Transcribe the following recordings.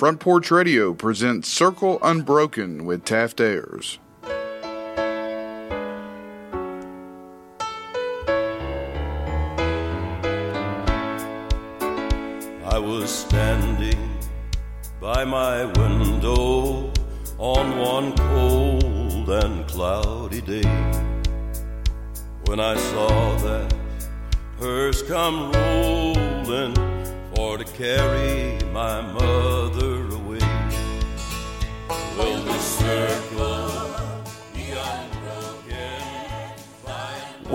Front Porch Radio presents Circle Unbroken with Taft Ayers.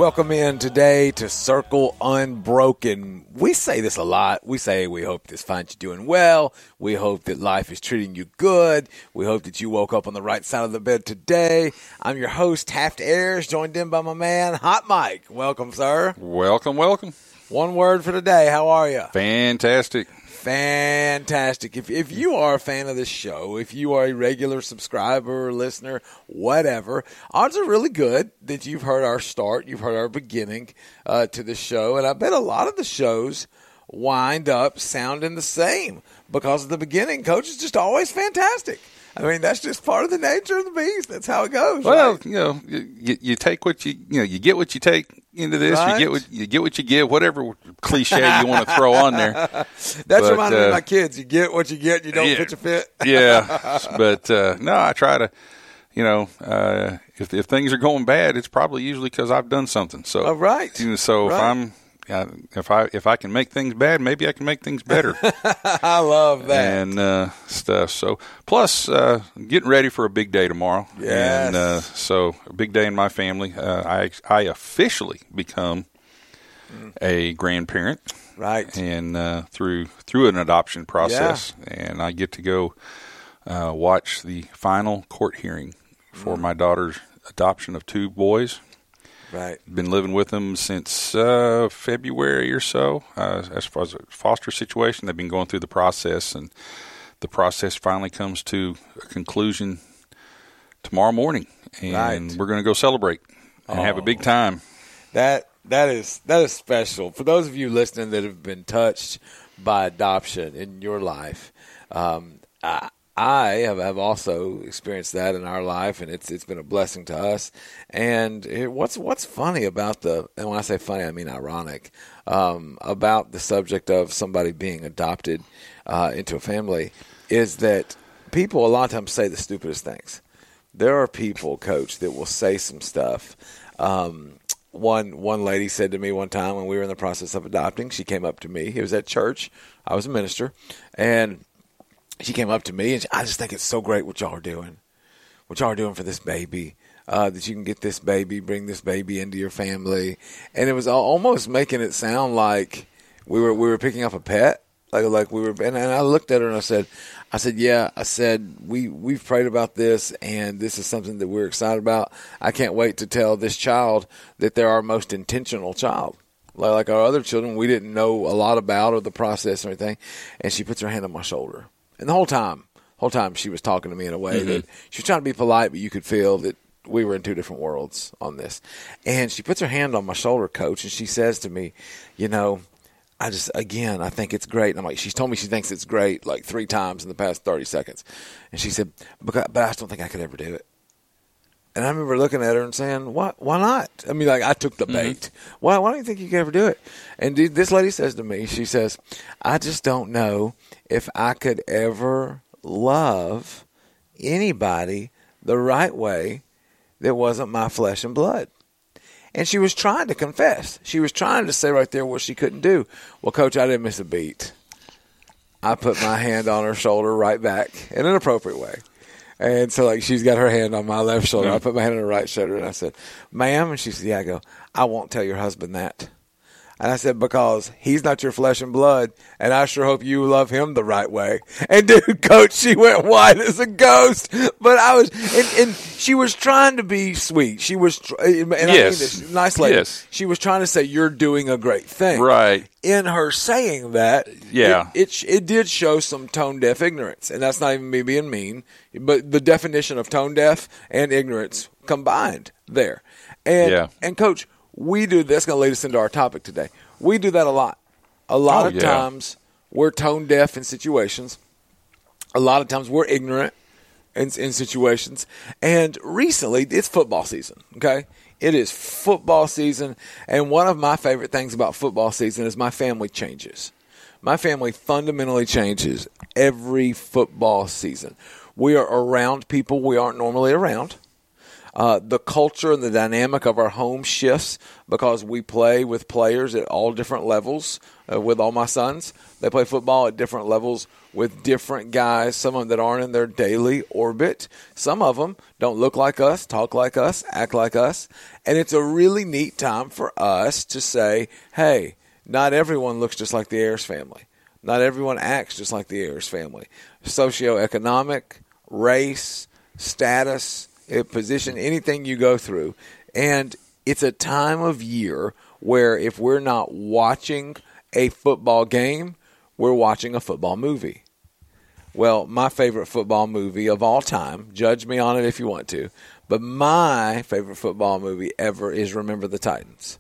Welcome in today to Circle Unbroken. We say this a lot. We say we hope this finds you doing well. We hope that life is treating you good. We hope that you woke up on the right side of the bed today. I'm your host, Taft Ayers, joined in by my man, Hot Mike. Welcome, sir. Welcome, welcome. One word for today. How are you? Fantastic. Fantastic. If, if you are a fan of this show, if you are a regular subscriber, listener, whatever, odds are really good that you've heard our start, you've heard our beginning uh, to the show. And I bet a lot of the shows wind up sounding the same because of the beginning. Coach is just always fantastic. I mean, that's just part of the nature of the beast. That's how it goes. Well, right? you know, you, you take what you you know, you get what you take into this. Right. You get what you get what you give. Whatever cliche you want to throw on there. That's but, reminded me of uh, my kids. You get what you get. You don't yeah. pitch a fit. yeah, but uh, no, I try to. You know, uh, if if things are going bad, it's probably usually because I've done something. So, Oh, right. you know, so if I'm uh, if I if I can make things bad, maybe I can make things better. I love that. and uh, stuff. So, plus uh, getting ready for a big day tomorrow. Yes. And uh, so, a big day in my family. Uh, I I officially become a grandparent, right. and uh, through through an adoption process, and I get to go uh, watch the final court hearing Mm. for my daughter's adoption of two boys Right. been living with them since uh, February or so. Uh, as far as a foster situation, they've been going through the process, and the process finally comes to a conclusion tomorrow morning, and Right. we're going to go celebrate and have a big time. That that is that is special for those of you listening that have been touched by adoption in your life. Um, I, I have, have also experienced that in our life, and it's it's been a blessing to us. And it, what's what's funny about the and when I say funny, I mean ironic um, about the subject of somebody being adopted uh, into a family is that people a lot of times say the stupidest things there are people, coach, that will say some stuff. Um, one one lady said to me one time when we were in the process of adopting, she came up to me. It was at church. I was a minister, and she came up to me and she, I just think it's so great what y'all are doing, what y'all are doing for this baby. Uh, that you can get this baby, bring this baby into your family, and it was almost making it sound like we were we were picking up a pet, like like we were. And, and I looked at her and I said, I said, yeah, I said we we've prayed about this, and this is something that we're excited about. I can't wait to tell this child that they're our most intentional child. Like, like our other children, we didn't know a lot about or the process or anything. And she puts her hand on my shoulder, and the whole time, whole time she was talking to me in a way that mm-hmm. she was trying to be polite, but you could feel that we were in two different worlds on this. And she puts her hand on my shoulder, coach, and she says to me, "You know." I just again, I think it's great. And I'm like, she's told me she thinks it's great like three times in the past 30 seconds, and she said, "But but I just don't think I could ever do it." And I remember looking at her and saying, "Why? Why not?" I mean, like I took the mm-hmm. bait. Why? Why don't you think you could ever do it? And dude, this lady says to me, she says, "I just don't know if I could ever love anybody the right way that wasn't my flesh and blood." And she was trying to confess. She was trying to say right there what she couldn't do. Well, coach, I didn't miss a beat. I put my hand on her shoulder right back in an appropriate way. And so, like, she's got her hand on my left shoulder. I put my hand on her right shoulder, and I said, "Ma'am," and she said, "Yeah." I go, "I won't tell your husband that." And I said, because he's not your flesh and blood, and I sure hope you love him the right way. And dude, coach, she went white as a ghost. But I was, and, and she was trying to be sweet. She was, and I mean Yes. this, nice lady. Yes. She was trying to say, you're doing a great thing. Right. In her saying that, Yeah. it, it, it did show some tone deaf ignorance. And that's not even me being mean, but the definition of tone deaf and ignorance combined there. And, Yeah. and coach, we do that's going to lead us into our topic today. We do that a lot. A lot Oh, of yeah. times we're tone deaf in situations. A lot of times we're ignorant in, in situations. And recently, it's football season, okay? It is football season. And one of my favorite things about football season is my family changes. My family fundamentally changes every football season. We are around people we aren't normally around. Uh, the culture and the dynamic of our home shifts because we play with players at all different levels uh, with all my sons. They play football at different levels with different guys, some of them that aren't in their daily orbit. Some of them don't look like us, talk like us, act like us. And it's a really neat time for us to say, hey, not everyone looks just like the Ayers family. Not everyone acts just like the Ayers family. Socioeconomic, race, status, Uh, position, anything you go through. And it's a time of year where if we're not watching a football game, we're watching a football movie. Well, my favorite football movie of all time, judge me on it if you want to, but my favorite football movie ever is Remember the Titans.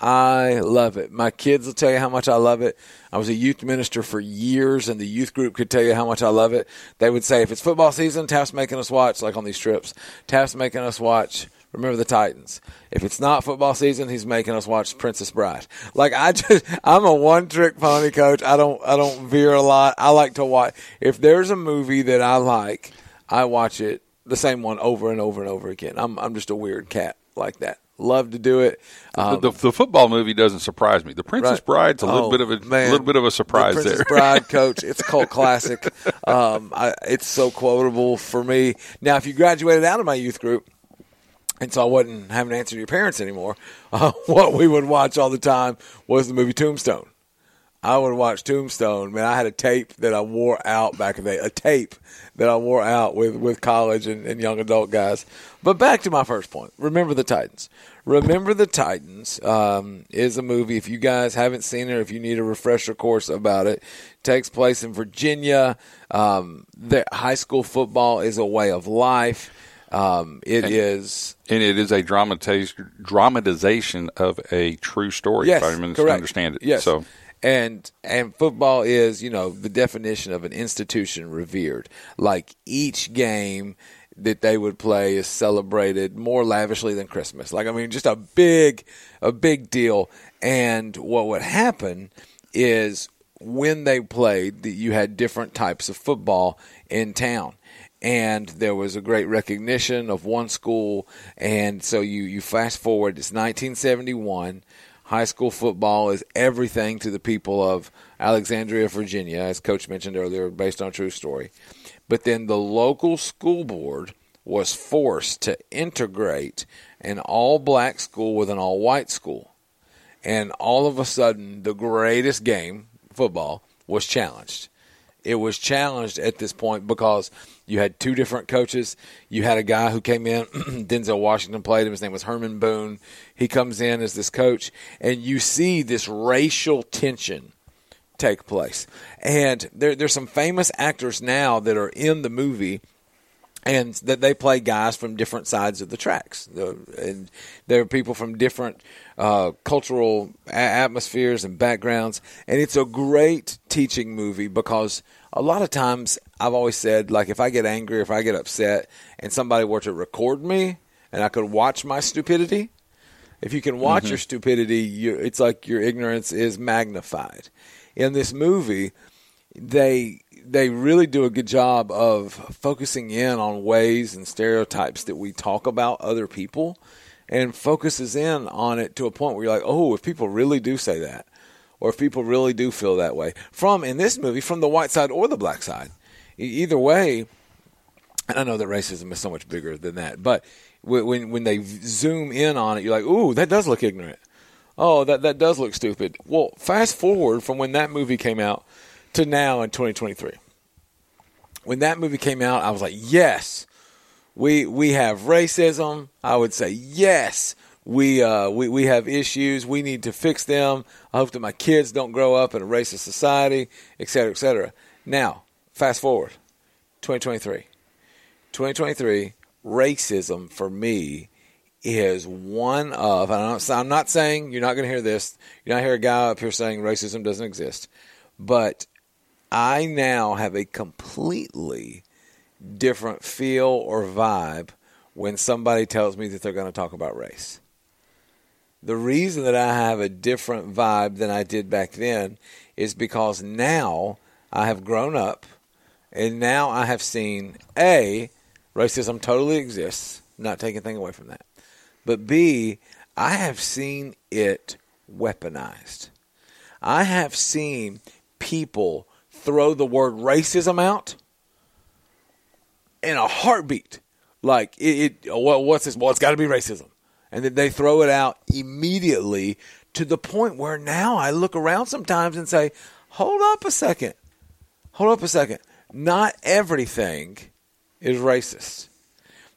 I love it. My kids will tell you how much I love it. I was a youth minister for years, and the youth group could tell you how much I love it. They would say, if it's football season, Taft's making us watch, like on these trips, Taft's making us watch Remember the Titans. If it's not football season, he's making us watch Princess Bride. Like I just, I'm a one trick pony coach. I don't, I don't veer a lot. I like to watch. If there's a movie that I like, I watch it the same one over and over and over again. I'm, I'm just a weird cat like that. Love to do it. Um, the, the, the football movie doesn't surprise me. The Princess Right. Bride's a little Oh, bit of a man. little bit of a surprise the Princess there. Bride, Coach. It's a cult classic. Um, I, it's so quotable for me. Now, if you graduated out of my youth group, and so I wasn't having to answer to your parents anymore, uh, what we would watch all the time was the movie Tombstone. I would watch Tombstone. Man, I had a tape that I wore out back in the day. A tape that I wore out with, with college and, and young adult guys. But back to my first point. Remember the Titans. Remember the Titans um, is a movie. If you guys haven't seen it, or if you need a refresher course about it, takes place in Virginia. Um, the high school football is a way of life. Um, it is and it is a dramatization dramatization of a true story. Yes, if I correct. understand it. Yes. So and and football is you know the definition of an institution revered. Like each game that they would play is celebrated more lavishly than Christmas. Like I mean, just a big a big deal. And what would happen is when they played, that you had different types of football in town and there was a great recognition of one school and so you you fast forward it's 1971 high school football is everything to the people of Alexandria Virginia as coach mentioned earlier based on a true story but then the local school board was forced to integrate an all black school with an all white school and all of a sudden the greatest game football was challenged it was challenged at this point because you had two different coaches. You had a guy who came in, Denzel Washington played him. His name was Herman Boone. He comes in as this coach, and you see this racial tension take place. And there, there's some famous actors now that are in the movie and that they play guys from different sides of the tracks. And there are people from different uh, cultural atmospheres and backgrounds. And it's a great teaching movie because a lot of times I've always said, like, if I get angry, if I get upset, and somebody were to record me and I could watch my stupidity, if you can watch your stupidity, it's like your ignorance is magnified. In this movie, they they really do a good job of focusing in on ways and stereotypes that we talk about other people and focuses in on it to a point where you're like, oh, if people really do say that, or if people really do feel that way, from in this movie, from the white side or the black side, either way, I know that racism is so much bigger than that, but when when, when they zoom in on it, you're like, ooh, that does look ignorant. Oh, that that does look stupid. Well, fast forward from when that movie came out to now in 2023. When that movie came out, I was like, yes, we we have racism. I would say yes. We uh we, we have issues. We need to fix them. I hope that my kids don't grow up in a racist society, et cetera, et cetera. Now, fast forward, 2023. 2023, racism for me is one of, and I'm not, I'm not saying you're not going to hear this. You're not hear a guy up here saying racism doesn't exist, but I now have a completely different feel or vibe when somebody tells me that they're going to talk about race. The reason that I have a different vibe than I did back then is because now I have grown up and now I have seen A, racism totally exists, not taking anything away from that. But B, I have seen it weaponized. I have seen people throw the word racism out in a heartbeat. Like it, it well, what's this? Well, it's got to be racism, and then they throw it out immediately to the point where now I look around sometimes and say, "Hold up a second, hold up a second. Not everything is racist.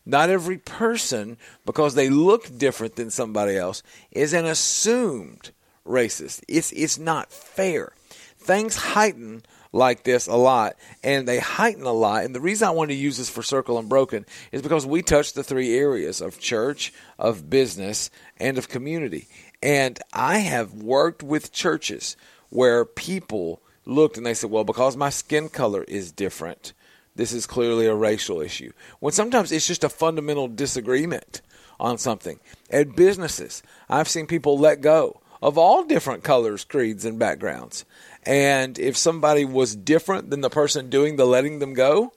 Not every person, because they look different than somebody else, is an assumed racist. It's it's not fair. Things heighten like this a lot, and they heighten a lot. And the reason I wanted to use this for Circle Unbroken is because we touch the three areas of church, of business, and of community. And I have worked with churches where people looked and they said, well, because my skin color is different, this is clearly a racial issue. When sometimes it's just a fundamental disagreement on something. At businesses, I've seen people let go of all different colors, creeds, and backgrounds. And if somebody was different than the person doing the letting them go,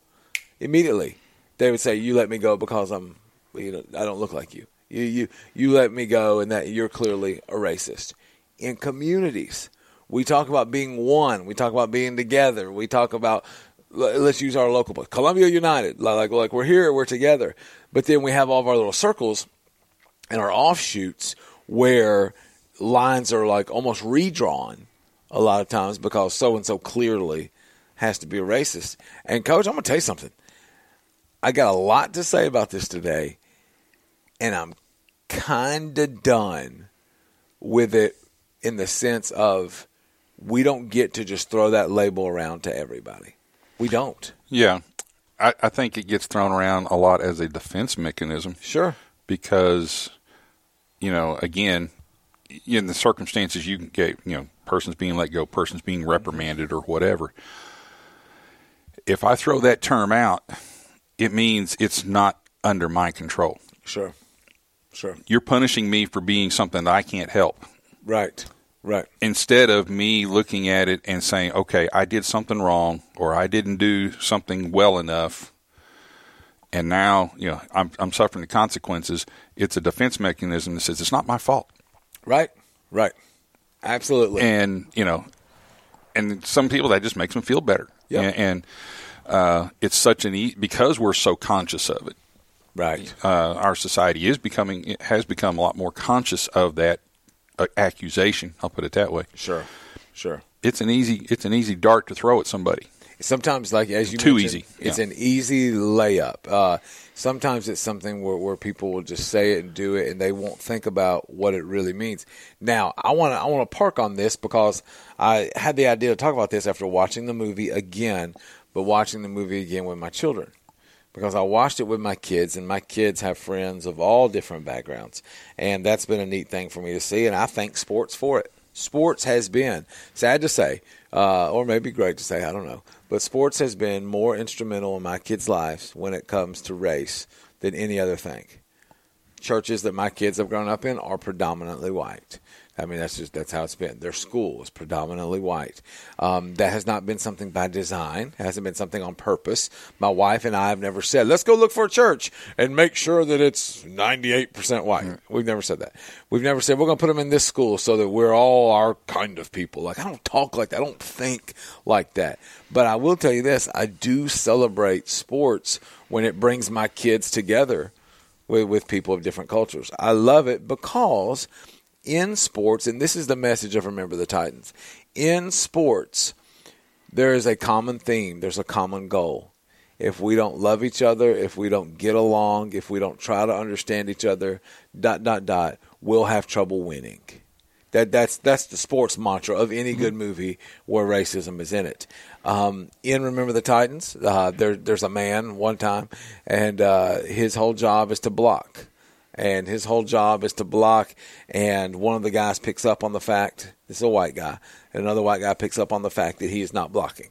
immediately they would say, "You let me go because I'm, you know, I don't look like you. You you you let me go, and that you're clearly a racist." In communities, we talk about being one. We talk about being together. We talk about let's use our local book. Columbia United. Like like we're here, we're together. But then we have all of our little circles and our offshoots where lines are like almost redrawn a lot of times because so and so clearly has to be a racist. And coach, I'm gonna tell you something. I got a lot to say about this today, and I'm kinda done with it in the sense of we don't get to just throw that label around to everybody. We don't. Yeah, I, I think it gets thrown around a lot as a defense mechanism. Sure. because you know again in the circumstances you can get you know persons being let go persons being reprimanded or whatever if i throw that term out it means it's not under my control Sure. Sure. you're punishing me for being something that i can't help Right. Right. instead of me looking at it and saying okay i did something wrong or i didn't do something well enough and now you know i'm, I'm suffering the consequences it's a defense mechanism that says it's not my fault Right. Right. Absolutely. and you know, and some people that just makes them feel better. Yeah. And, and uh, it's such an e- because we're so conscious of it. right. Uh, our society is becoming it has become a lot more conscious of that accusation. I'll put it that way. Sure. Sure. It's an easy it's an easy dart to throw at somebody. Sometimes, like as you Too easy, It's yeah. an easy layup. Uh, sometimes it's something where, where people will just say it and do it, and they won't think about what it really means. Now, I want to I want to park on this because I had the idea to talk about this after watching the movie again, but watching the movie again with my children. Because I watched it with my kids, and my kids have friends of all different backgrounds, and that's been a neat thing for me to see. And I thank sports for it. Sports has been sad to say, uh, or maybe great to say, I don't know, but sports has been more instrumental in my kids' lives when it comes to race than any other thing. Churches that my kids have grown up in are predominantly white. I mean, that's just that's how it's been. Their school is predominantly white. Um, that has not been something by design. It hasn't been something on purpose. My wife and I have never said, "Let's go look for a church and make sure that it's ninety-eight percent white." We've never said that. We've never said we're going to put them in this school so that we're all our kind of people. Like I don't talk like that. I don't think like that. But I will tell you this: I do celebrate sports when it brings my kids together with, with people of different cultures. I love it because in sports, and this is the message of Remember the Titans, in sports, there is a common theme, there's a common goal. If we don't love each other, if we don't get along, if we don't try to understand each other, dot dot dot, we'll have trouble winning. That that's that's the sports mantra of any good movie where racism is in it. Um, in Remember the Titans, uh, there there's a man one time, and uh, his whole job is to block, and his whole job is to block. And one of the guys picks up on the fact this is a white guy, and another white guy picks up on the fact that he is not blocking.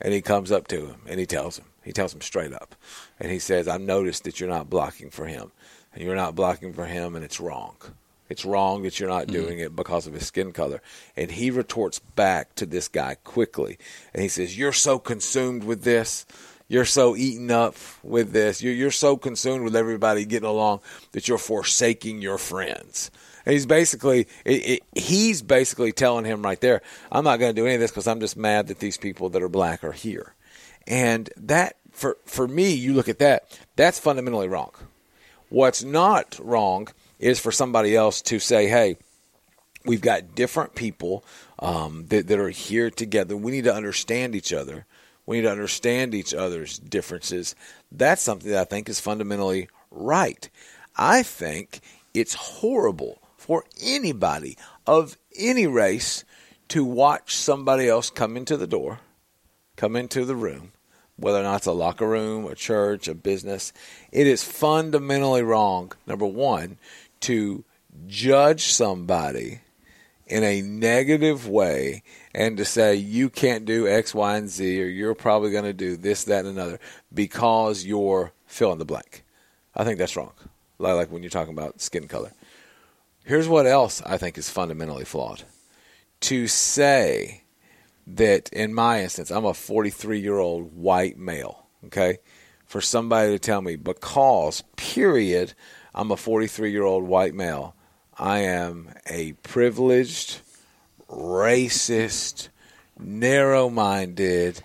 and he comes up to him and he tells him, he tells him straight up, and he says, "I've noticed that you're not blocking for him, and you're not blocking for him, and it's wrong." It's wrong that you're not mm-hmm. doing it because of his skin color. And he retorts back to this guy quickly. And he says, You're so consumed with this. You're so eaten up with this. You're, you're so consumed with everybody getting along that you're forsaking your friends. And he's basically, it, it, he's basically telling him right there, I'm not going to do any of this because I'm just mad that these people that are black are here. And that, for, for me, you look at that, that's fundamentally wrong. What's not wrong is for somebody else to say, hey, we've got different people um, that, that are here together. We need to understand each other. We need to understand each other's differences. That's something that I think is fundamentally right. I think it's horrible for anybody of any race to watch somebody else come into the door, come into the room, whether or not it's a locker room, a church, a business. It is fundamentally wrong, number one, to judge somebody in a negative way and to say you can't do X, Y, and Z or you're probably going to do this, that, and another because you're fill in the blank. I think that's wrong. Like when you're talking about skin color. Here's what else I think is fundamentally flawed. To say that, in my instance, I'm a 43 year old white male, okay? For somebody to tell me, because, period, I'm a 43 year old white male. I am a privileged, racist, narrow minded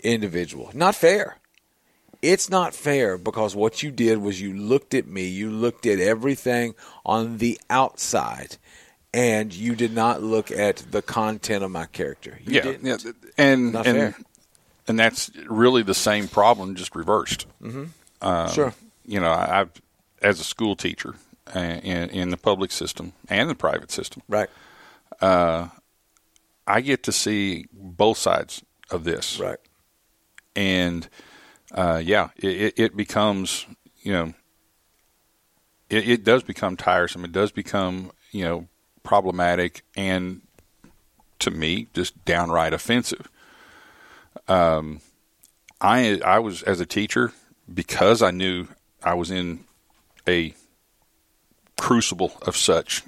individual. Not fair. It's not fair because what you did was you looked at me, you looked at everything on the outside, and you did not look at the content of my character. You yeah, didn't. yeah, and Not and fair. and that's really the same problem, just reversed. Um, sure. You know, I, I've as a school teacher in in the public system and the private system, Right. I get to see both sides of this, Right. and uh, yeah, it, it- it becomes you know, it, it does become tiresome. It does become you know problematic, and to me, just downright offensive. Um, I I was as a teacher because I knew I was in a crucible of such.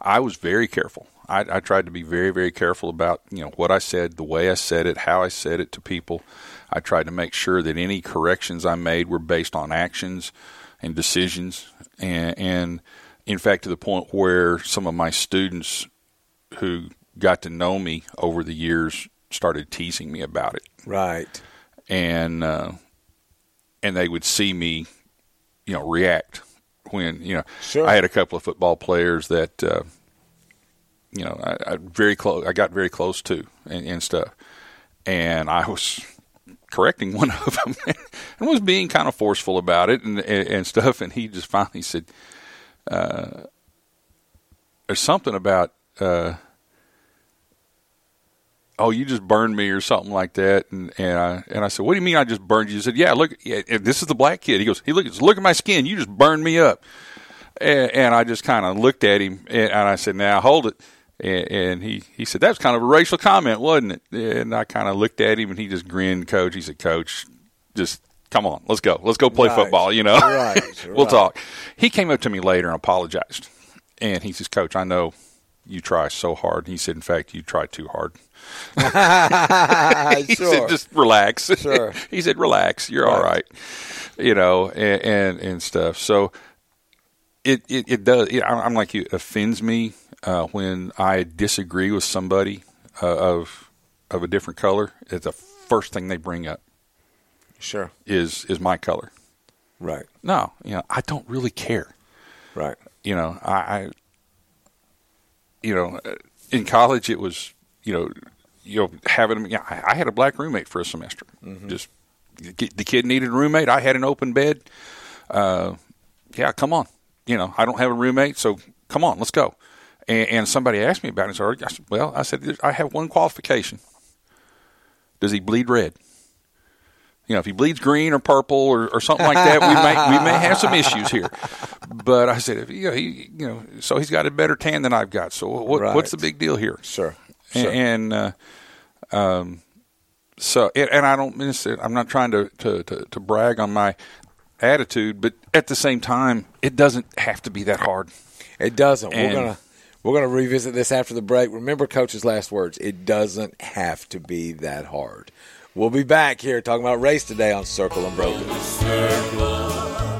I was very careful. I, I tried to be very, very careful about you know what I said, the way I said it, how I said it to people. I tried to make sure that any corrections I made were based on actions and decisions, and, and in fact, to the point where some of my students who got to know me over the years started teasing me about it Right. and uh, and they would see me, you know, react when you know. Sure. I had a couple of football players that, uh, you know, I, I very close. I got very close to and, and stuff, and I was correcting one of them and was being kind of forceful about it and and, and stuff. And he just finally said, uh, "There's something about." Uh, oh, you just burned me or something like that. And and I and I said, what do you mean I just burned you? He said, yeah, look, yeah, this is the black kid. He goes, he look, look at my skin. You just burned me up. And, and I just kind of looked at him and, and I said, now hold it. And, and he, he said, that was kind of a racial comment, wasn't it? And I kind of looked at him and he just grinned, coach. He said, coach, just come on, let's go. Let's go play Right. football, you know? Right, we'll right. talk. He came up to me later and apologized. And he says, coach, I know you try so hard. He said, in fact, you try too hard. he sure. said, just relax. Sure. he said, relax. You're all Right. right. You know, and, and, and stuff. So it, it, it does, it, I'm like you, offends me uh, when I disagree with somebody uh, of, of a different color. It's the first thing they bring up Sure. is, is my color. Right. No, you know, I don't really care. Right. you know, I, I you know, uh, in college it was, you know, you know, having, you know, I had a black roommate for a semester. Just the ki- the kid needed a roommate. I had an open bed. Uh, yeah, come on. You know, I don't have a roommate, so come on, let's go. And, and somebody asked me about it. So I said, well, I said, I have one qualification. Does he bleed red? You know, if he bleeds green or purple or, or something like that, we may we may have some issues here. But I said, if you know, he, you know, so he's got a better tan than I've got. So what, Right. what's the big deal here? Sure. And, Sure. and uh, um, so, and and I don't mean to, I'm not trying to, to, to, to brag on my attitude, but at the same time, it doesn't have to be that hard. It doesn't. And- we're gonna we're gonna revisit this after the break. Remember, coach's last words: it doesn't have to be that hard. We'll be back here talking about race today on Circle Unbroken. circle,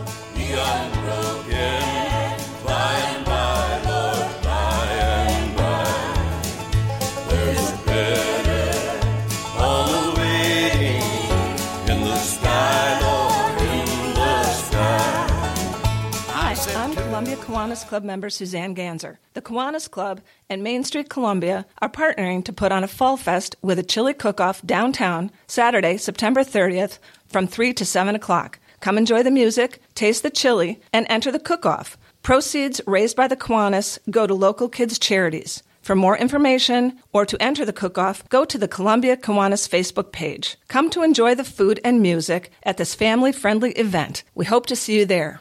Kiwanis Club member Suzanne Ganzer. The Kiwanis Club and Main Street Columbia are partnering to put on a fall fest with a chili cook-off downtown Saturday, September 30th from 3 to 7 o'clock. Come enjoy the music, taste the chili, and enter the cook-off. Proceeds raised by the Kiwanis go to local kids' charities. For more information or to enter the cook-off, go to the Columbia Kiwanis Facebook page. Come to enjoy the food and music at this family-friendly event. We hope to see you there.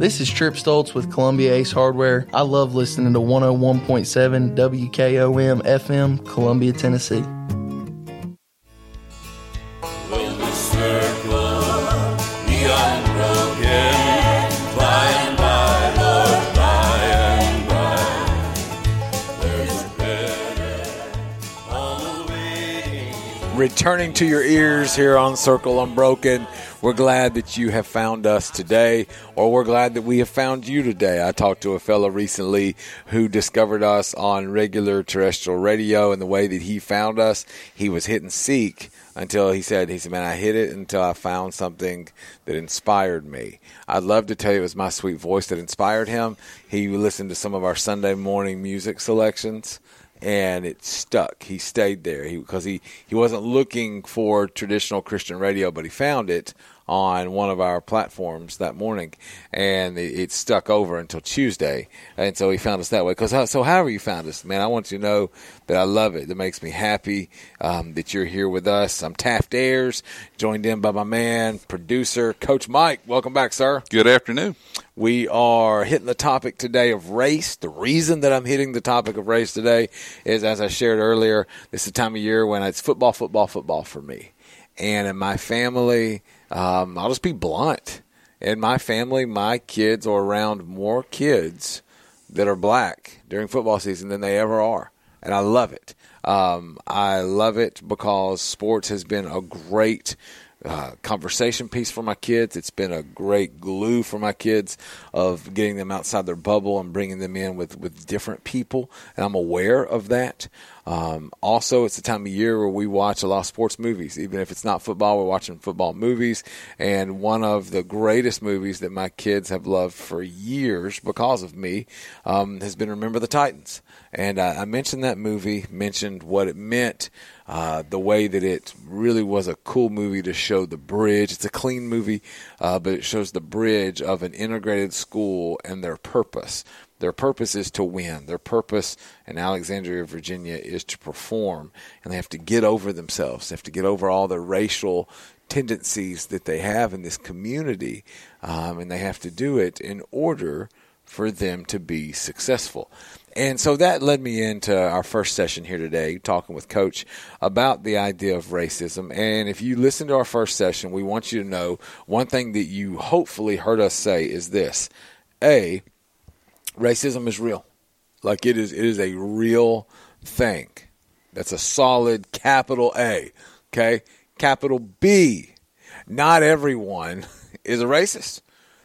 This is Trip Stoltz with Columbia Ace Hardware. I love listening to 101.7 WKOM FM, Columbia, Tennessee. returning to your ears here on Circle Unbroken. We're glad that you have found us today, or we're glad that we have found you today. I talked to a fellow recently who discovered us on regular terrestrial radio, and the way that he found us, he was hitting seek until he said, he said, man, I hit it until I found something that inspired me. I'd love to tell you it was my sweet voice that inspired him. He listened to some of our Sunday morning music selections and it stuck. He stayed there because he, he wasn't looking for traditional Christian radio, but he found it on one of our platforms that morning, and it, it stuck over until Tuesday, and so he found us that way. Because so, however you found us, man, I want you to know that I love it. That makes me happy um, that you're here with us. I'm Taft Ayers, joined in by my man, producer, Coach Mike. Welcome back, sir. Good afternoon. We are hitting the topic today of race. The reason that I'm hitting the topic of race today is, as I shared earlier, this is the time of year when it's football, football, football for me. And in my family, um, I'll just be blunt. In my family, my kids are around more kids that are black during football season than they ever are. And I love it. Um, I love it because sports has been a great uh, conversation piece for my kids. It's been a great glue for my kids of getting them outside their bubble and bringing them in with, with different people. And I'm aware of that. Um, also, it's the time of year where we watch a lot of sports movies. Even if it's not football, we're watching football movies. And one of the greatest movies that my kids have loved for years because of me um, has been Remember the Titans. And I, I mentioned that movie, mentioned what it meant, uh, the way that it really was a cool movie to show the bridge. It's a clean movie, uh, but it shows the bridge of an integrated school and their purpose. Their purpose is to win. Their purpose in Alexandria, Virginia is to perform. And they have to get over themselves. They have to get over all the racial tendencies that they have in this community. Um, and they have to do it in order for them to be successful. And so that led me into our first session here today, talking with Coach about the idea of racism. And if you listen to our first session, we want you to know one thing that you hopefully heard us say is this A, racism is real. Like it is, it is a real thing. That's a solid capital A. Okay. Capital B. Not everyone is a racist.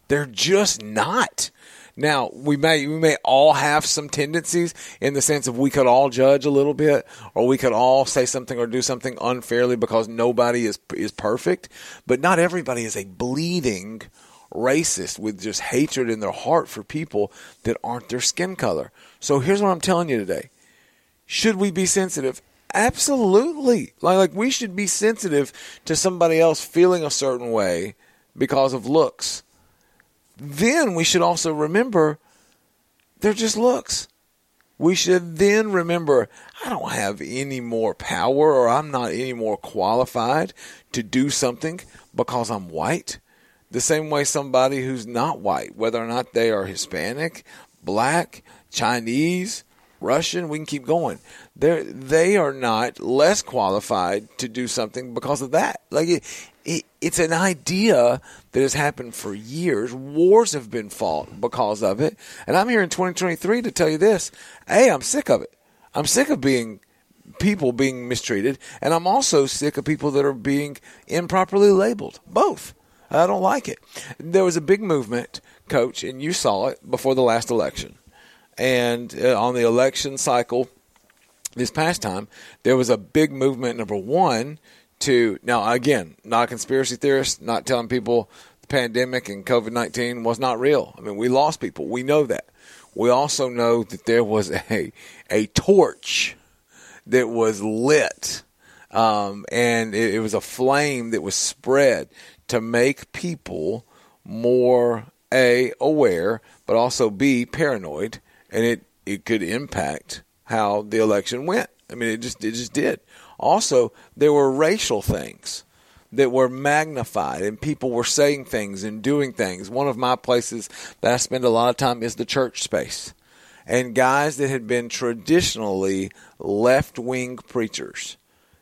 They're just not. Now we may we may all have some tendencies in the sense of we could all judge a little bit, or we could all say something or do something unfairly because nobody is is perfect. But not everybody is a bleeding racist with just hatred in their heart for people that aren't their skin color. So here's what I'm telling you today. Should we be sensitive? Absolutely. Like like we should be sensitive to somebody else feeling a certain way because of looks. Then we should also remember they're just looks. We should then remember I don't have any more power or I'm not any more qualified to do something because I'm white. The same way somebody who's not white, whether or not they are Hispanic, black, Chinese, Russian, we can keep going. They they are not less qualified to do something because of that. Like it, it, it's an idea that has happened for years. Wars have been fought because of it, and I'm here in 2023 to tell you this: Hey, I'm sick of it. I'm sick of being people being mistreated, and I'm also sick of people that are being improperly labeled. Both. I don't like it. There was a big movement, coach, and you saw it before the last election. And uh, on the election cycle this past time, there was a big movement, number one, to now, again, not a conspiracy theorist, not telling people the pandemic and COVID 19 was not real. I mean, we lost people. We know that. We also know that there was a, a torch that was lit. Um, and it, it was a flame that was spread to make people more a aware, but also b paranoid, and it it could impact how the election went. I mean, it just it just did. Also, there were racial things that were magnified, and people were saying things and doing things. One of my places that I spend a lot of time is the church space, and guys that had been traditionally left wing preachers,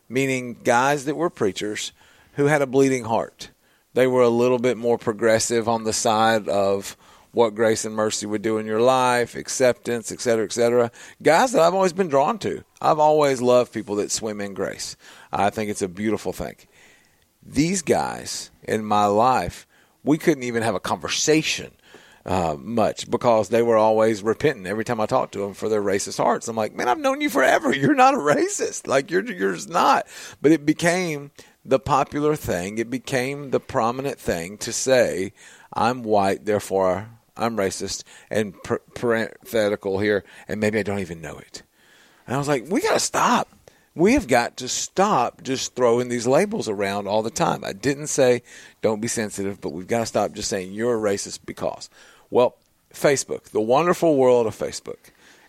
meaning guys that were preachers who had a bleeding heart they were a little bit more progressive on the side of what grace and mercy would do in your life, acceptance, et cetera, et cetera. Guys that I've always been drawn to. I've always loved people that swim in grace. I think it's a beautiful thing. These guys in my life, we couldn't even have a conversation uh, much because they were always repenting every time I talked to them for their racist hearts. I'm like, man, I've known you forever. You're not a racist. Like you're you're just not. But it became the popular thing. It became the prominent thing to say, I'm white, therefore I'm racist, and per- parenthetical here, and maybe I don't even know it. And I was like, we got to stop. We have got to stop just throwing these labels around all the time. I didn't say don't be sensitive, but we've got to stop just saying you're a racist because. Well, Facebook, the wonderful world of Facebook.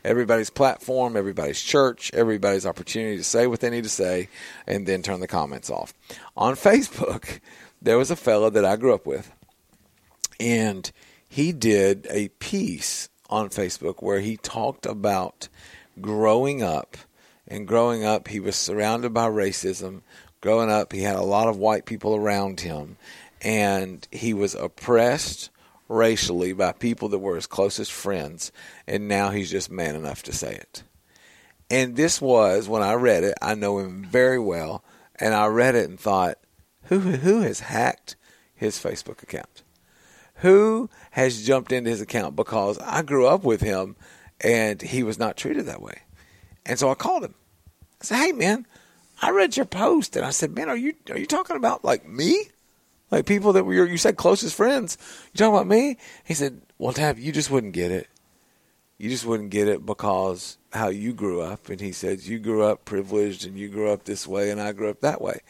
Everybody's platform, everybody's church, everybody's opportunity to say what they need to say and then turn the comments off. On Facebook, there was a fellow that I grew up with, and he did a piece on Facebook where he talked about growing up. And growing up, he was surrounded by racism. Growing up, he had a lot of white people around him, and he was oppressed racially by people that were his closest friends. And now he's just man enough to say it. And this was when I read it. I know him very well, and I read it and thought, who who has hacked his Facebook account? Who has jumped into his account because I grew up with him and he was not treated that way. And so I called him. I said, "Hey man, I read your post." And I said, "Man, are you are you talking about like me? Like people that were you said closest friends? You talking about me?" He said, "Well, Tab, you just wouldn't get it. You just wouldn't get it because how you grew up." And he said, "You grew up privileged and you grew up this way and I grew up that way."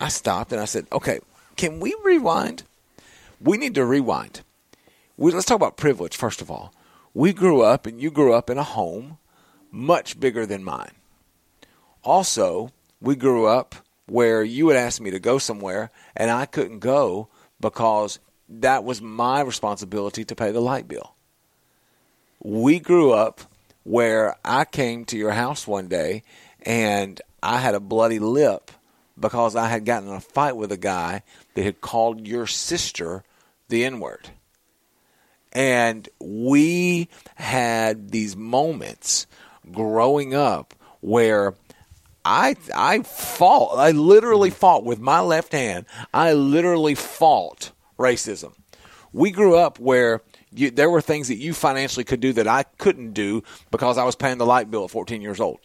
I stopped and I said, "Okay, can we rewind? We need to rewind. We, let's talk about privilege first of all. We grew up and you grew up in a home much bigger than mine. Also, we grew up where you would ask me to go somewhere and I couldn't go because that was my responsibility to pay the light bill. We grew up where I came to your house one day and I had a bloody lip because I had gotten in a fight with a guy that had called your sister the N word. And we had these moments growing up where I I fought. I literally fought with my left hand. I literally fought racism. We grew up where you, there were things that you financially could do that I couldn't do because I was paying the light bill at 14 years old.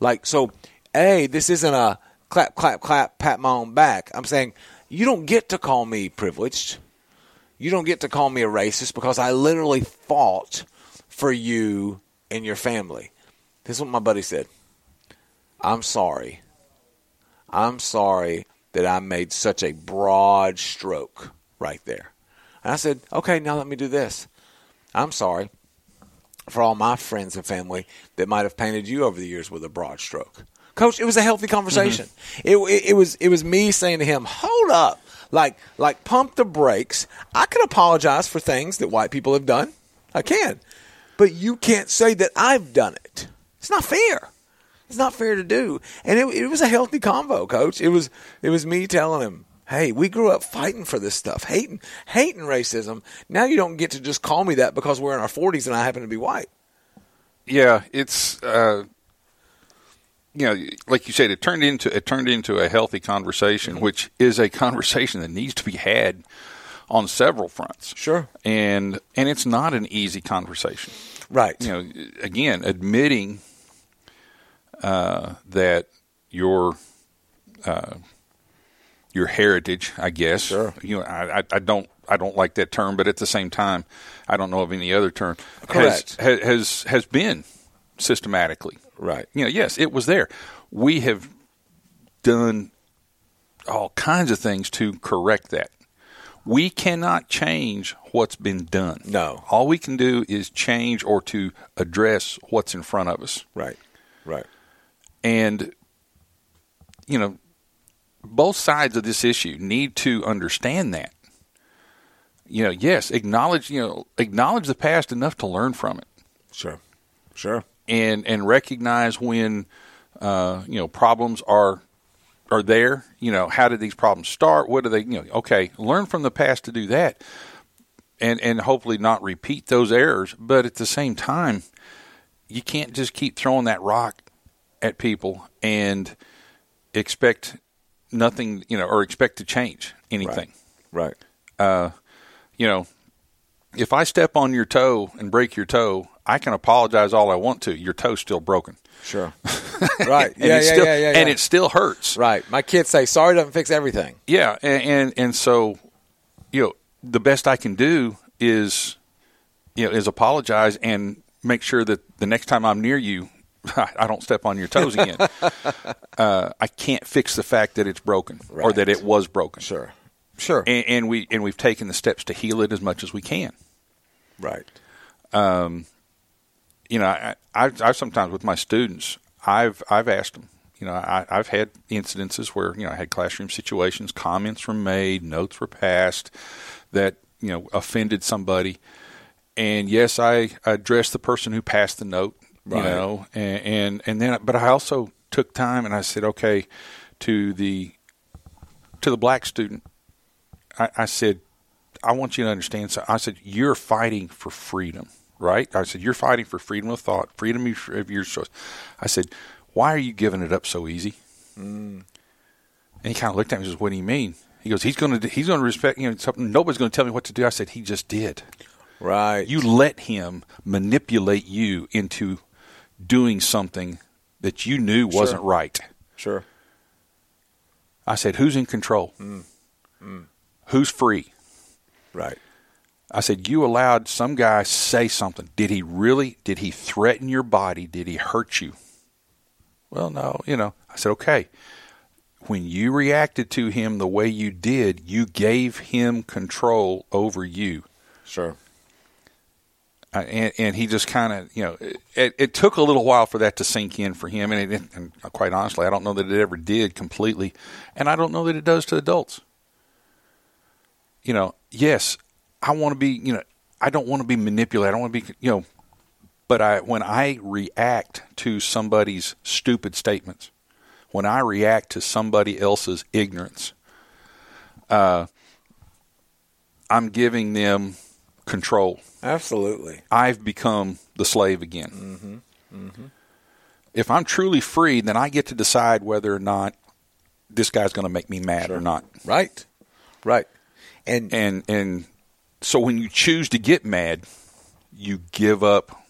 Like so, a this isn't a clap clap clap pat my own back. I'm saying you don't get to call me privileged. You don't get to call me a racist because I literally fought for you and your family. This is what my buddy said. I'm sorry. I'm sorry that I made such a broad stroke right there. And I said, okay, now let me do this. I'm sorry for all my friends and family that might have painted you over the years with a broad stroke. Coach, it was a healthy conversation. Mm-hmm. It, it, it was it was me saying to him, "Hold up, like like pump the brakes. I can apologize for things that white people have done. I can, but you can't say that I've done it. It's not fair. It's not fair to do. And it, it was a healthy convo, Coach. It was it was me telling him, "Hey, we grew up fighting for this stuff, hating hating racism. Now you don't get to just call me that because we're in our 40s and I happen to be white." Yeah, it's uh, you know, like you said, it turned into it turned into a healthy conversation, Mm-hmm. which is a conversation that needs to be had on several fronts. Sure, and and it's not an easy conversation, right? You know, again, admitting uh, that your uh, your heritage, I guess. Sure. You know, I, I, don't I don't like that term, but at the same time, I don't know of any other term. Correct. Has has has been systematically right. You know, yes, it was there. We have done all kinds of things to correct that. We cannot change what's been done. No. All we can do is change or to address what's in front of us. Right. Right. And you know, both sides of this issue need to understand that. You know, yes, acknowledge, you know, acknowledge the past enough to learn from it. Sure. Sure. And and recognize when uh, you know, problems are are there, you know, how did these problems start? What do they, you know, okay, learn from the past to do that. and and hopefully not repeat those errors. But at the same time, you can't just keep throwing that rock at people and expect nothing, you know, or expect to change anything. Right. Uh, you know, if I step on your toe and break your toe, I can apologize all I want to. Your toe's still broken. Sure. right. and yeah, it yeah, still, yeah, yeah, And it still hurts. Right. My kids say sorry doesn't fix everything. Yeah, and, and and so, you know, the best I can do is, you know, is apologize and make sure that the next time I'm near you, I don't step on your toes again. uh, I can't fix the fact that it's broken or that it was broken. Sure, sure. And, and we and we've taken the steps to heal it as much as we can. Right. Um, you know, I, I've, I've sometimes with my students, I've I've asked them. You know, I, I've had incidences where you know I had classroom situations, comments were made, notes were passed that you know offended somebody, and yes, I addressed the person who passed the note. You know, and, and and then, but I also took time and I said, okay, to the to the black student, I, I said, I want you to understand. So I said, you're fighting for freedom, right? I said, you're fighting for freedom of thought, freedom of your choice. I said, why are you giving it up so easy? Mm. And he kind of looked at me and says, what do you mean? He goes, he's going to he's going to respect you know something. Nobody's going to tell me what to do. I said, he just did. Right. You let him manipulate you into doing something that you knew wasn't Sure. right. Sure. I said, who's in control? Mm. Mm. Who's free? Right. I said, you allowed some guy say something. Did he really? Did he threaten your body? Did he hurt you? Well, no. You know, I said, okay. When you reacted to him the way you did, you gave him control over you. Sure. Uh, and, and he just kind of, you know, it, it took a little while for that to sink in for him. And, it, and quite honestly, I don't know that it ever did completely. And I don't know that it does to adults. You know, yes, I want to be, you know, I don't want to be manipulated. I don't want to be, you know, but I when I react to somebody's stupid statements, when I react to somebody else's ignorance, uh, I'm giving them control. Absolutely. I've become the slave again. Mm-hmm. Mm-hmm. If I'm truly free, then I get to decide whether or not this guy's going to make me mad or not. Right. Right. And and and so when you choose to get mad, you give up.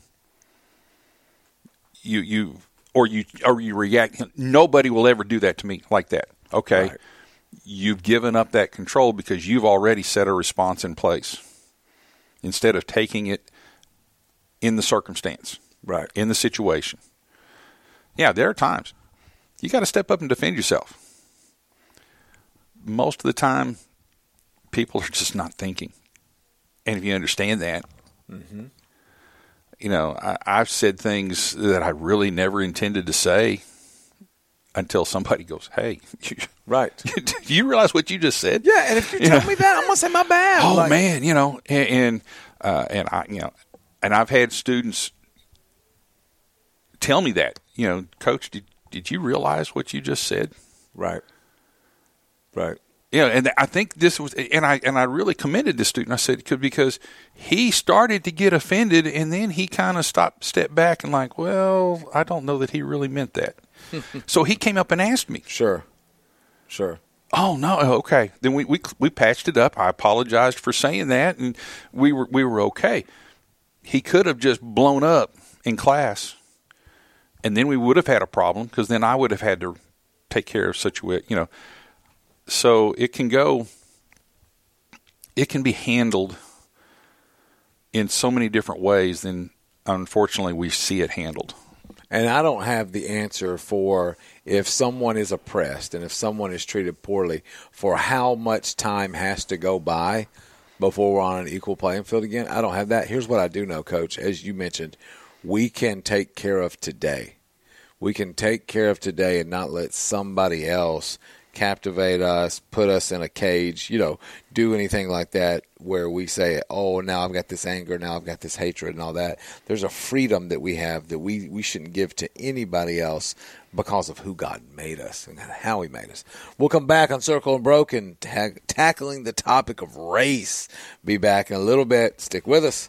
You you or you or you react. Nobody will ever do that to me like that. Okay, you've given up that control because you've already set a response in place instead of taking it in the circumstance, right, in the situation. Yeah, there are times you got to step up and defend yourself. Most of the time, people are just not thinking. And if you understand that, Mm-hmm. you know, I, I've said things that I really never intended to say until somebody goes, "Hey, right? do you realize what you just said?" Yeah, and if you tell me that, I'm gonna say my bad. Oh Like- man, you know, and and, uh, and I, you know, and I've had students tell me that, you know, coach, did did you realize what you just said? Right. Right. Yeah, and I think this was, and I and I really commended this student. I said, because he started to get offended, and then he kind of stopped, stepped back, and like, well, I don't know that he really meant that. so he came up and asked me. Sure, sure. Oh no, oh, okay. Then we we we patched it up. I apologized for saying that, and we were we were okay. He could have just blown up in class, and then we would have had a problem because then I would have had to take care of such a you know. So it can go. It can be handled in so many different ways than unfortunately we see it handled. And I don't have the answer for if someone is oppressed and if someone is treated poorly, for how much time has to go by before we're on an equal playing field again. I don't have that. Here's what I do know, Coach. As you mentioned, we can take care of today. We can take care of today and not let somebody else captivate us, put us in a cage, you know, do anything like that where we say, "Oh, now I've got this anger, now I've got this hatred and all that." There's a freedom that we have that we we shouldn't give to anybody else because of who God made us and how He made us. We'll come back on Circle Unbroken, ta- tackling the topic of race. Be back in a little bit. Stick with us.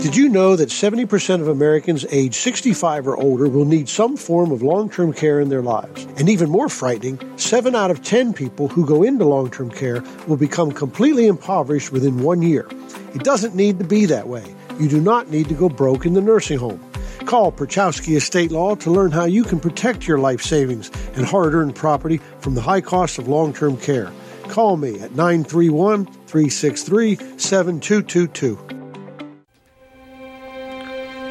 Did you know that 70% of Americans age 65 or older will need some form of long term care in their lives? And even more frightening, 7 out of 10 people who go into long term care will become completely impoverished within one year. It doesn't need to be that way. You do not need to go broke in the nursing home. Call Perchowski Estate Law to learn how you can protect your life savings and hard earned property from the high cost of long term care. Call me at 931 363 7222.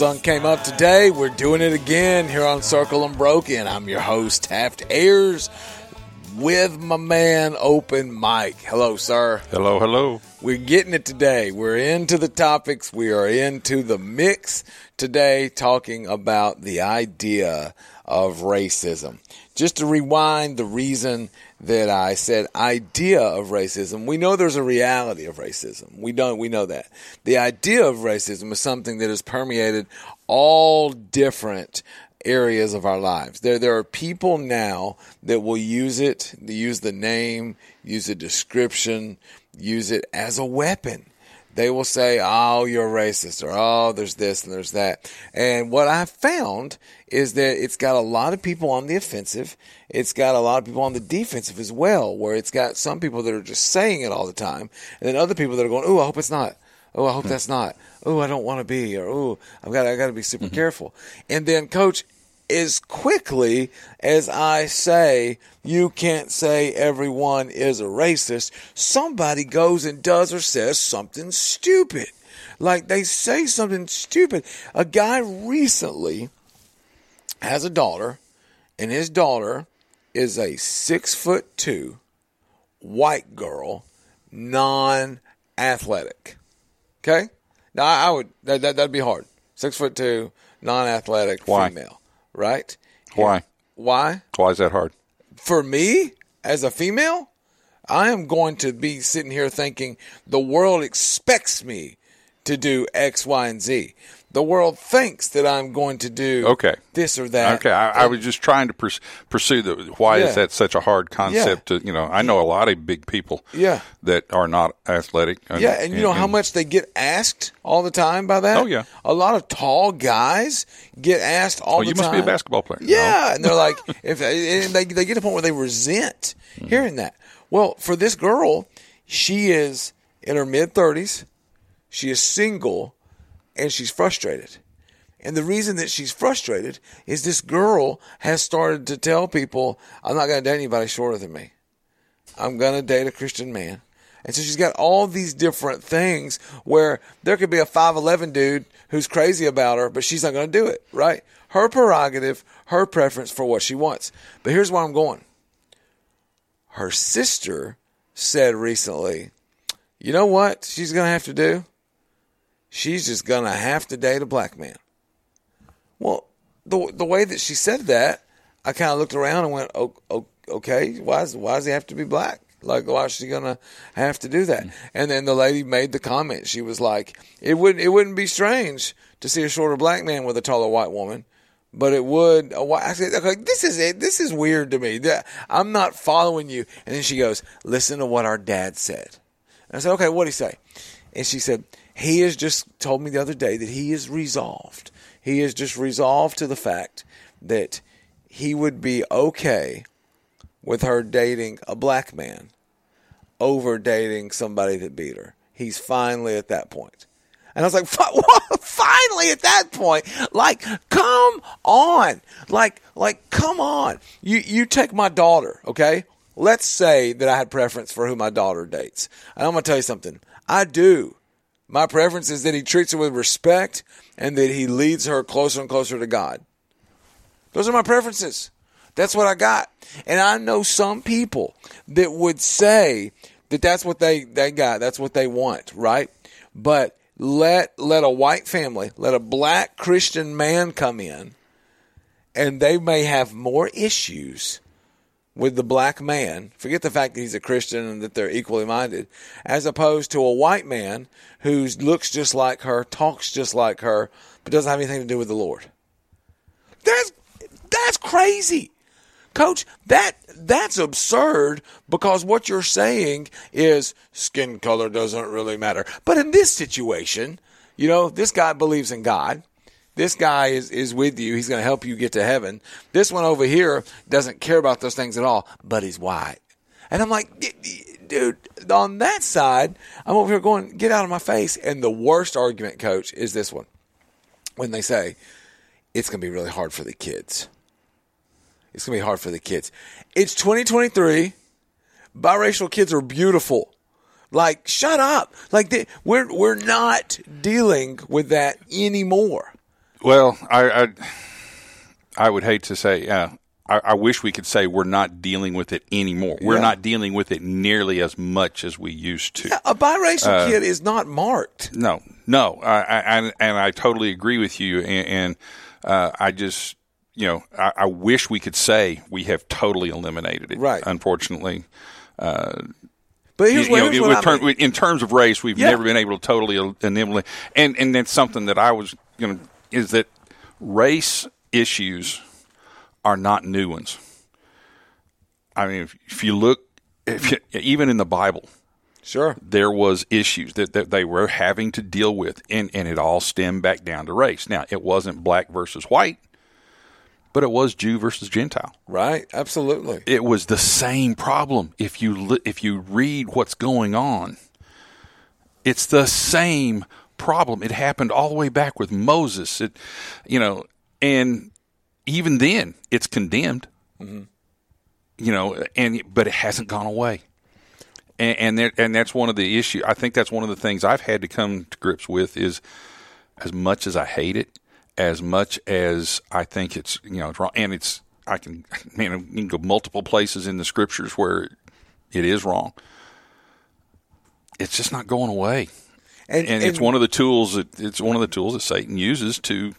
Sun came up today. We're doing it again here on Circle Unbroken. I'm your host, Tab Ayers, with my man, Open Mike. Hello, sir. Hello, hello. We're getting it today. We're into the topics. We are into the mix today, talking about the idea of racism. Just to rewind the reason that I said idea of racism, we know there's a reality of racism. We don't, we know that. The idea of racism is something that has permeated all different areas of our lives. There, there are people now that will use it, use the name, use a description, use it as a weapon. They will say, "Oh, you're racist," or "Oh, there's this and there's that." And what I've found is that it's got a lot of people on the offensive. It's got a lot of people on the defensive as well, where it's got some people that are just saying it all the time, and then other people that are going, "Oh, I hope it's not." Oh, I hope hmm. that's not. Oh, I don't want to be, or oh, I've got, I got to be super mm-hmm. careful. And then, coach, as quickly as I say, you can't say everyone is a racist, somebody goes and does or says something stupid. Like they say something stupid. A guy recently has a daughter, and his daughter is a six foot two white girl, non athletic. Okay? Now I would that, that that'd be hard. Six foot two, non athletic female. Right? Why? Why? Why is that hard? For me, as a female, I am going to be sitting here thinking the world expects me to do X, Y, and Z. The world thinks that I'm going to do Okay. this or that. Okay, I, I was just trying to pers- pursue the why Yeah. is that such a hard concept? To, you know, I know a lot of big people Yeah. that are not athletic. Yeah, and you know how much they get asked all the time by that? Oh, yeah. A lot of tall guys get asked all Oh, the time. you time. must be a basketball player. Yeah, and they're like, if and they they get to a point where they resent Hmm. hearing that. Well, for this girl, she is in her mid thirties. She is single, and she's frustrated. And the reason that she's frustrated is this girl has started to tell people, "I'm not going to date anybody shorter than me. I'm going to date a Christian man." And so she's got all these different things where there could be a 5'11 dude who's crazy about her, but she's not going to do it, right? Her prerogative, her preference for what she wants. But here's where I'm going. Her sister said recently, you know what she's going to have to do? She's just going to have to date a black man. Well, the the way that she said that, I kind of looked around and went, "O- o- "Okay, why does why does he have to be black? Like, why is she gonna have to do that?" Mm. And then the lady made the comment. She was like, "It wouldn't it wouldn't be strange to see a shorter black man with a taller white woman." But it would. A white, I said, okay, "This is it. This is weird to me. I'm not following you." And then she goes, "Listen to what our dad said." And I said, "Okay, what did he say?" And she said, "He has just told me the other day that he is resolved. He is just resolved to the fact that he would be okay with her dating a black man over dating somebody that beat her. He's finally at that point." And I was like, finally at that point, like, come on, like, like, come on. You you take my daughter, okay? Let's say that I had preference for who my daughter dates, and I'm gonna tell you something. I do My preference is that he treats her with respect and that he leads her closer and closer to God. Those are my preferences. That's what I got. And I know some people that would say that that's what they, they got. That's what they want, right? But let, let a white family, let a black Christian man come in and they may have more issues with the black man. Forget the fact that he's a Christian and that they're equally minded, as opposed to a white man who looks just like her, talks just like her, but doesn't have anything to do with the Lord. That's that's crazy. Coach, that that's absurd because what you're saying is skin color doesn't really matter. But in this situation, you know, this guy believes in God. This guy is, is with you. He's going to help you get to heaven. This one over here doesn't care about those things at all, but he's white. And I'm like, dude, on that side, I'm over here going, get out of my face. And the worst argument, coach, is this one. When they say, it's going to be really hard for the kids. It's going to be hard for the kids. It's 2023. Biracial kids are beautiful. Like, shut up. Like, they, we're, we're not dealing with that anymore. Well, I, I, I would hate to say, uh, I, I, wish we could say we're not dealing with it anymore. We're Yeah. not dealing with it nearly as much as we used to. A biracial Uh, kid is not marked. No, no, I, I, and, and I totally agree with you. And, and uh, I just, you know, I, I wish we could say we have totally eliminated it. Right. Unfortunately. Uh, But here's you what- know, here's in, what term- in terms of race, we've Yeah. never been able to totally eliminate. And and that's something that I was going to is that race issues are not new ones. I mean, if, if you look, if you, even in the Bible, sure, there was issues that, that they were having to deal with, and and it all stemmed back down to race. Now, it wasn't black versus white, but it was Jew versus Gentile. Right, absolutely. It was the same problem. If you li- if you read what's going on, it's the same problem. It happened all the way back with Moses. It, you know, and even then, it's condemned. Mhm. You know, and but it hasn't gone away. And and, there, and that's one of the issue. I think that's one of the things I've had to come to grips with is as much as I hate it, as much as I think it's you know it's wrong, and it's I can man you can go multiple places in the scriptures where it is wrong. It's just not going away, And- and, it's one of the tools that it's one of the tools that Satan uses to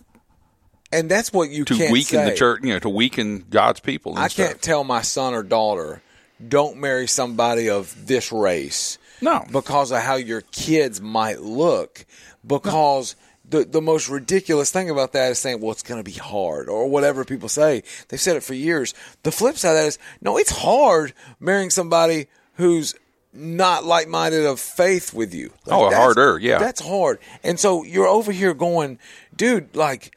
And that's what you to weaken say. the church, you know, to weaken God's people. And I stuff. can't tell my son or daughter, don't marry somebody of this race. No. Because of how your kids might look. Because the, the most ridiculous thing about that is saying, well, it's going to be hard or whatever people say. They've said it for years. The flip side of that is, no, it's hard marrying somebody who's not like minded of faith with you. Like, Oh, harder, yeah. That's hard. And so you're over here going, dude, like,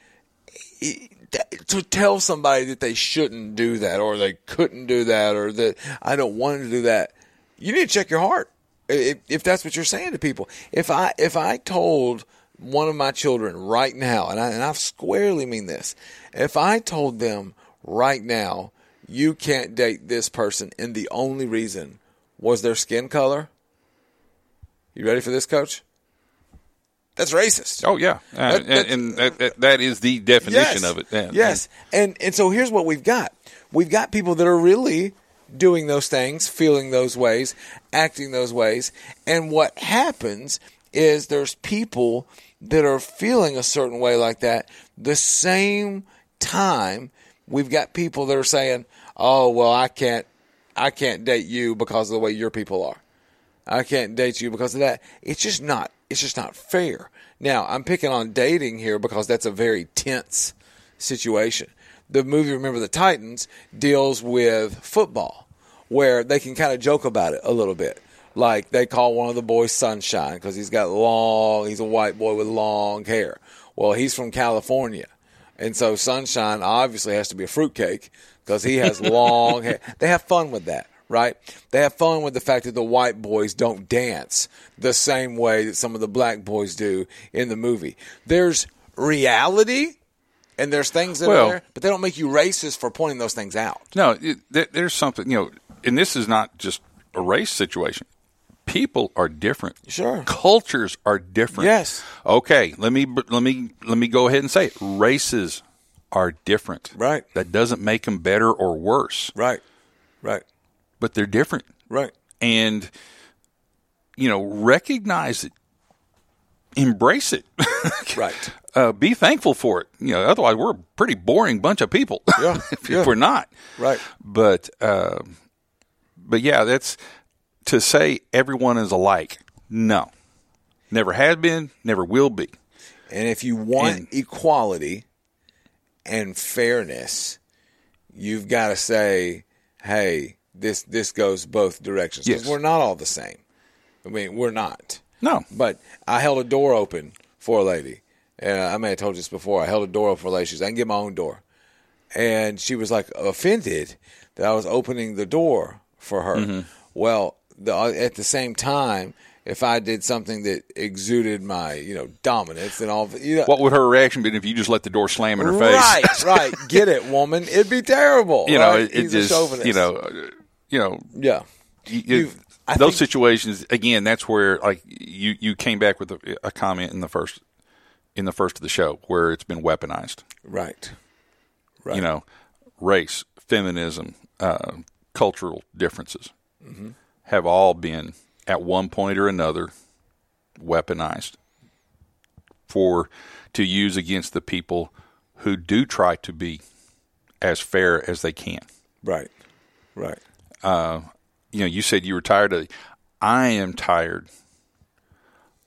to tell somebody that they shouldn't do that or they couldn't do that or that I don't want to do that, you need to check your heart. If, if that's what you're saying to people, if I if I told one of my children right now, and I and I squarely mean this, if I told them right now, you can't date this person, and the only reason was their skin color. You ready for this, Coach? That's racist. Oh yeah, uh, That- and, and that, that, that is the definition Yes. of it. Yeah. Yes. And and so here's what we've got. We've got people that are really doing those things, feeling those ways, acting those ways. And what happens is there's people that are feeling a certain way like that. The same time we've got people that are saying, "Oh, well, I can't I can't date you because of the way your people are." I can't date you because of that. It's just not. It's just not fair. Now I'm picking on dating here because that's a very tense situation. The movie Remember the Titans deals with football, where they can kind of joke about it a little bit. Like they call one of the boys Sunshine because he's got long. He's a white boy with long hair. Well, he's from California, and so Sunshine obviously has to be a fruitcake because he has long hair. They have fun with that right? They have fun with the fact that the white boys don't dance the same way that some of the black boys do in the movie. There's reality and there's things that Well- are there, but they don't make you racist for pointing those things out. No, it, there, there's something you know, and this is not just a race situation. people are different. Sure. Cultures are different. Yes. Okay, let me let me let me go ahead and say it. Races are different. Right. That doesn't make them better or worse. Right. Right. But they're different. Right. And you know, recognize it. Embrace it. right. Uh, be thankful for it. You know, otherwise we're a pretty boring bunch of people. Yeah. if, yeah. we're not. Right. But uh, but yeah, that's to say everyone is alike. No, never has been, never will be. And if you want equality and fairness, you've got to say, "Hey, this this goes both directions." Because Yes. we're not all the same. I mean, we're not. No. But I held a door open for a lady. And I may have told you this before. I held a door open for a lady. She said, I can get my own door. And she was like offended that I was opening the door for her. Mhm. Well, the, at the same time, if I did something that exuded my, you know, dominance and all, you know, What would her reaction be if you just let the door slam in her face? Right, right. Get it, woman. It'd be terrible. you know, right? it, it just you know, you know, Yeah. you- those think- situations again. That's where like you you came back with a, a comment in the first in the first of the show where it's been weaponized. Right. Right. You know, race, feminism, uh, cultural differences Mhm. have all been at one point or another weaponized for to use against the people who do try to be as fair as they can. Right. Right. Uh, you know, you said you were tired of. I am tired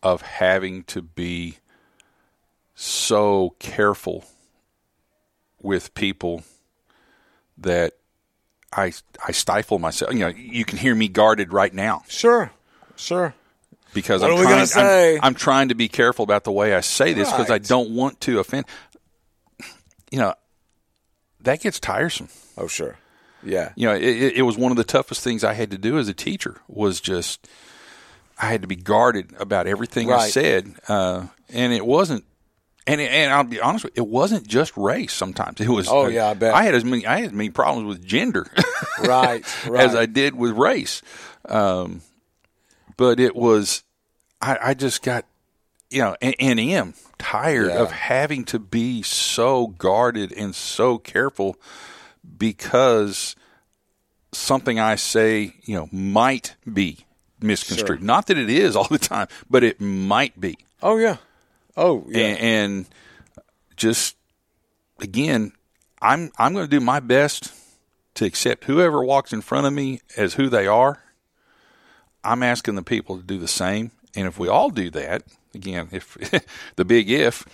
of having to be so careful with people that I I stifle myself. You know, you can hear me guarded right now. Sure. Sure. Because What I'm trying? I'm, I'm trying to be careful about the way I say this because I don't want to offend. You know, that gets tiresome. Oh, sure. Yeah. You know, it, it, was one of the toughest things I had to do as a teacher was just I had to be guarded about everything I said, uh, and it wasn't. And and I'll be honest with you, it wasn't just race. Sometimes it was. Oh, yeah, I bet. I had as many I had as many problems with gender, Right, as. I did with race. Um, but it was, I, I just got, you know, and, and am tired Yeah. of having to be so guarded and so careful because something I say, you know, might be misconstrued. Sure. Not that it is all the time, but it might be. Oh yeah. Oh yeah. And, and just again, I'm I'm going to do my best to accept whoever walks in front of me as who they are. I'm asking the people to do the same, and if we all do that, again, if the big if,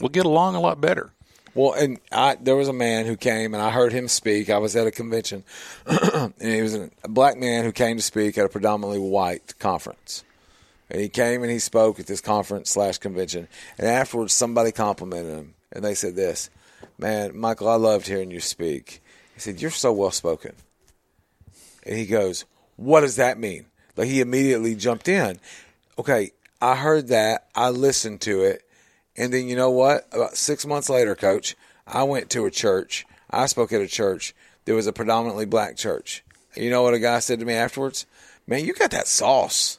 we'll get along a lot better. Well, and I there was a man who came and I heard him speak. I was at a convention, and he was a black man who came to speak at a predominantly white conference. And he came and he spoke at this conference slash convention. And afterwards, somebody complimented him, and they said this, "Man, Michael, I loved hearing you speak." He said, "You're so well spoken." And he goes, "What does that mean?" Like he immediately jumped in. Okay, I heard that. I listened to it. And then you know what? About six months later, coach, I went to a church. I spoke at a church. There was a predominantly black church. And you know what a guy said to me afterwards? Man, you got that sauce.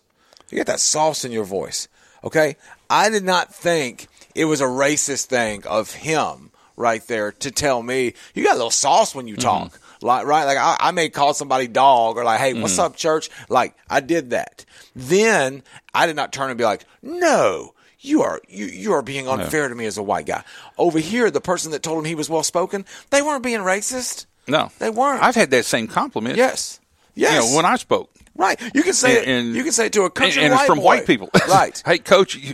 You got that sauce in your voice. Okay? I did not think it was a racist thing of him right there to tell me, you got a little sauce when you mm-hmm. talk. Like, right? Like, I, I may call somebody dog or like, hey, what's Mhm. up, church? Like, I did that. Then I did not turn and be like, no, you are you you are being unfair to me as a white guy. Over here, the person that told him he was well spoken, they weren't being racist. No, they weren't. I've had that same compliment. Yes, yes. You know, when I spoke, right, you can say it. And- you can say it to a country and, and white it's from boy. white people. right, hey, coach, you,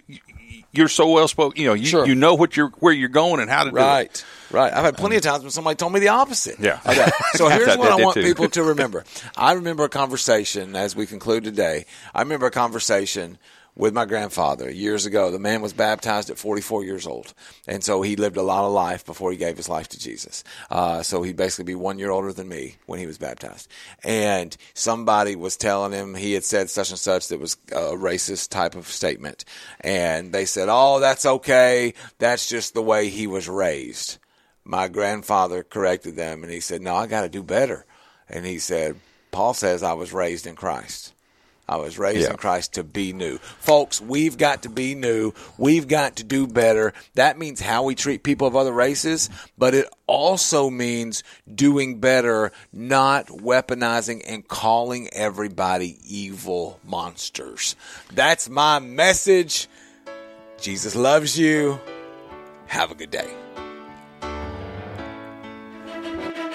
you're so well spoken. You know, you, you know what you're where you're going and how to do it. Right. I've had plenty of times when somebody told me the opposite. Yeah. Okay. So here's what I want too. people to remember. I remember a conversation as we conclude today. I remember a conversation with my grandfather years ago. The man was baptized at 44 years old, and so he lived a lot of life before he gave his life to Jesus. Uh, so he'd basically be one year older than me when he was baptized. And somebody was telling him he had said such and such that was a racist type of statement, and they said, "Oh, that's okay. That's just the way he was raised." My grandfather corrected them and he said, No, I got to do better. And he said, Paul says I was raised in Christ. I was raised Yeah. in Christ to be new. Folks, we've got to be new. We've got to do better. That means how we treat people of other races, but it also means doing better, not weaponizing and calling everybody evil monsters. That's my message. Jesus loves you. Have a good day.